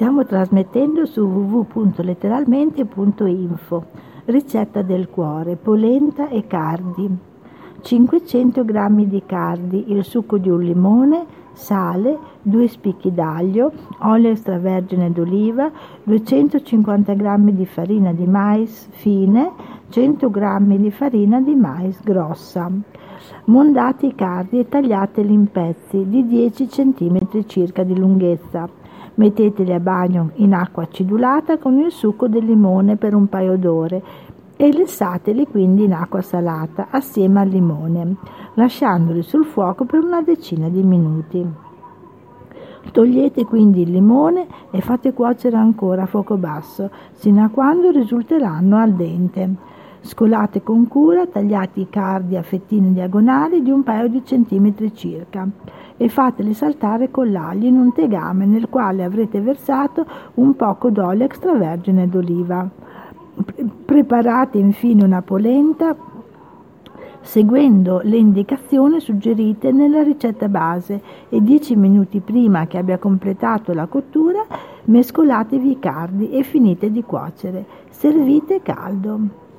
Stiamo trasmettendo su www.letteralmente.info. Ricetta del cuore, polenta e cardi. 500 g di cardi, il succo di un limone, sale, 2 spicchi d'aglio, olio extravergine d'oliva, 250 g di farina di mais fine, 100 g di farina di mais grossa. Mondate i cardi e tagliateli in pezzi di 10 cm circa di lunghezza. Metteteli a bagno in acqua acidulata con il succo del limone per un paio d'ore e lessateli quindi in acqua salata assieme al limone, lasciandoli sul fuoco per una decina di minuti. Togliete quindi il limone e fate cuocere ancora a fuoco basso, sino a quando risulteranno al dente. Scolate con cura, tagliate i cardi a fettine diagonali di un paio di centimetri circa e fateli saltare con l'aglio in un tegame nel quale avrete versato un poco d'olio extravergine d'oliva. Preparate infine una polenta seguendo le indicazioni suggerite nella ricetta base e 10 minuti prima che abbia completato la cottura mescolatevi i cardi e finite di cuocere. Servite caldo.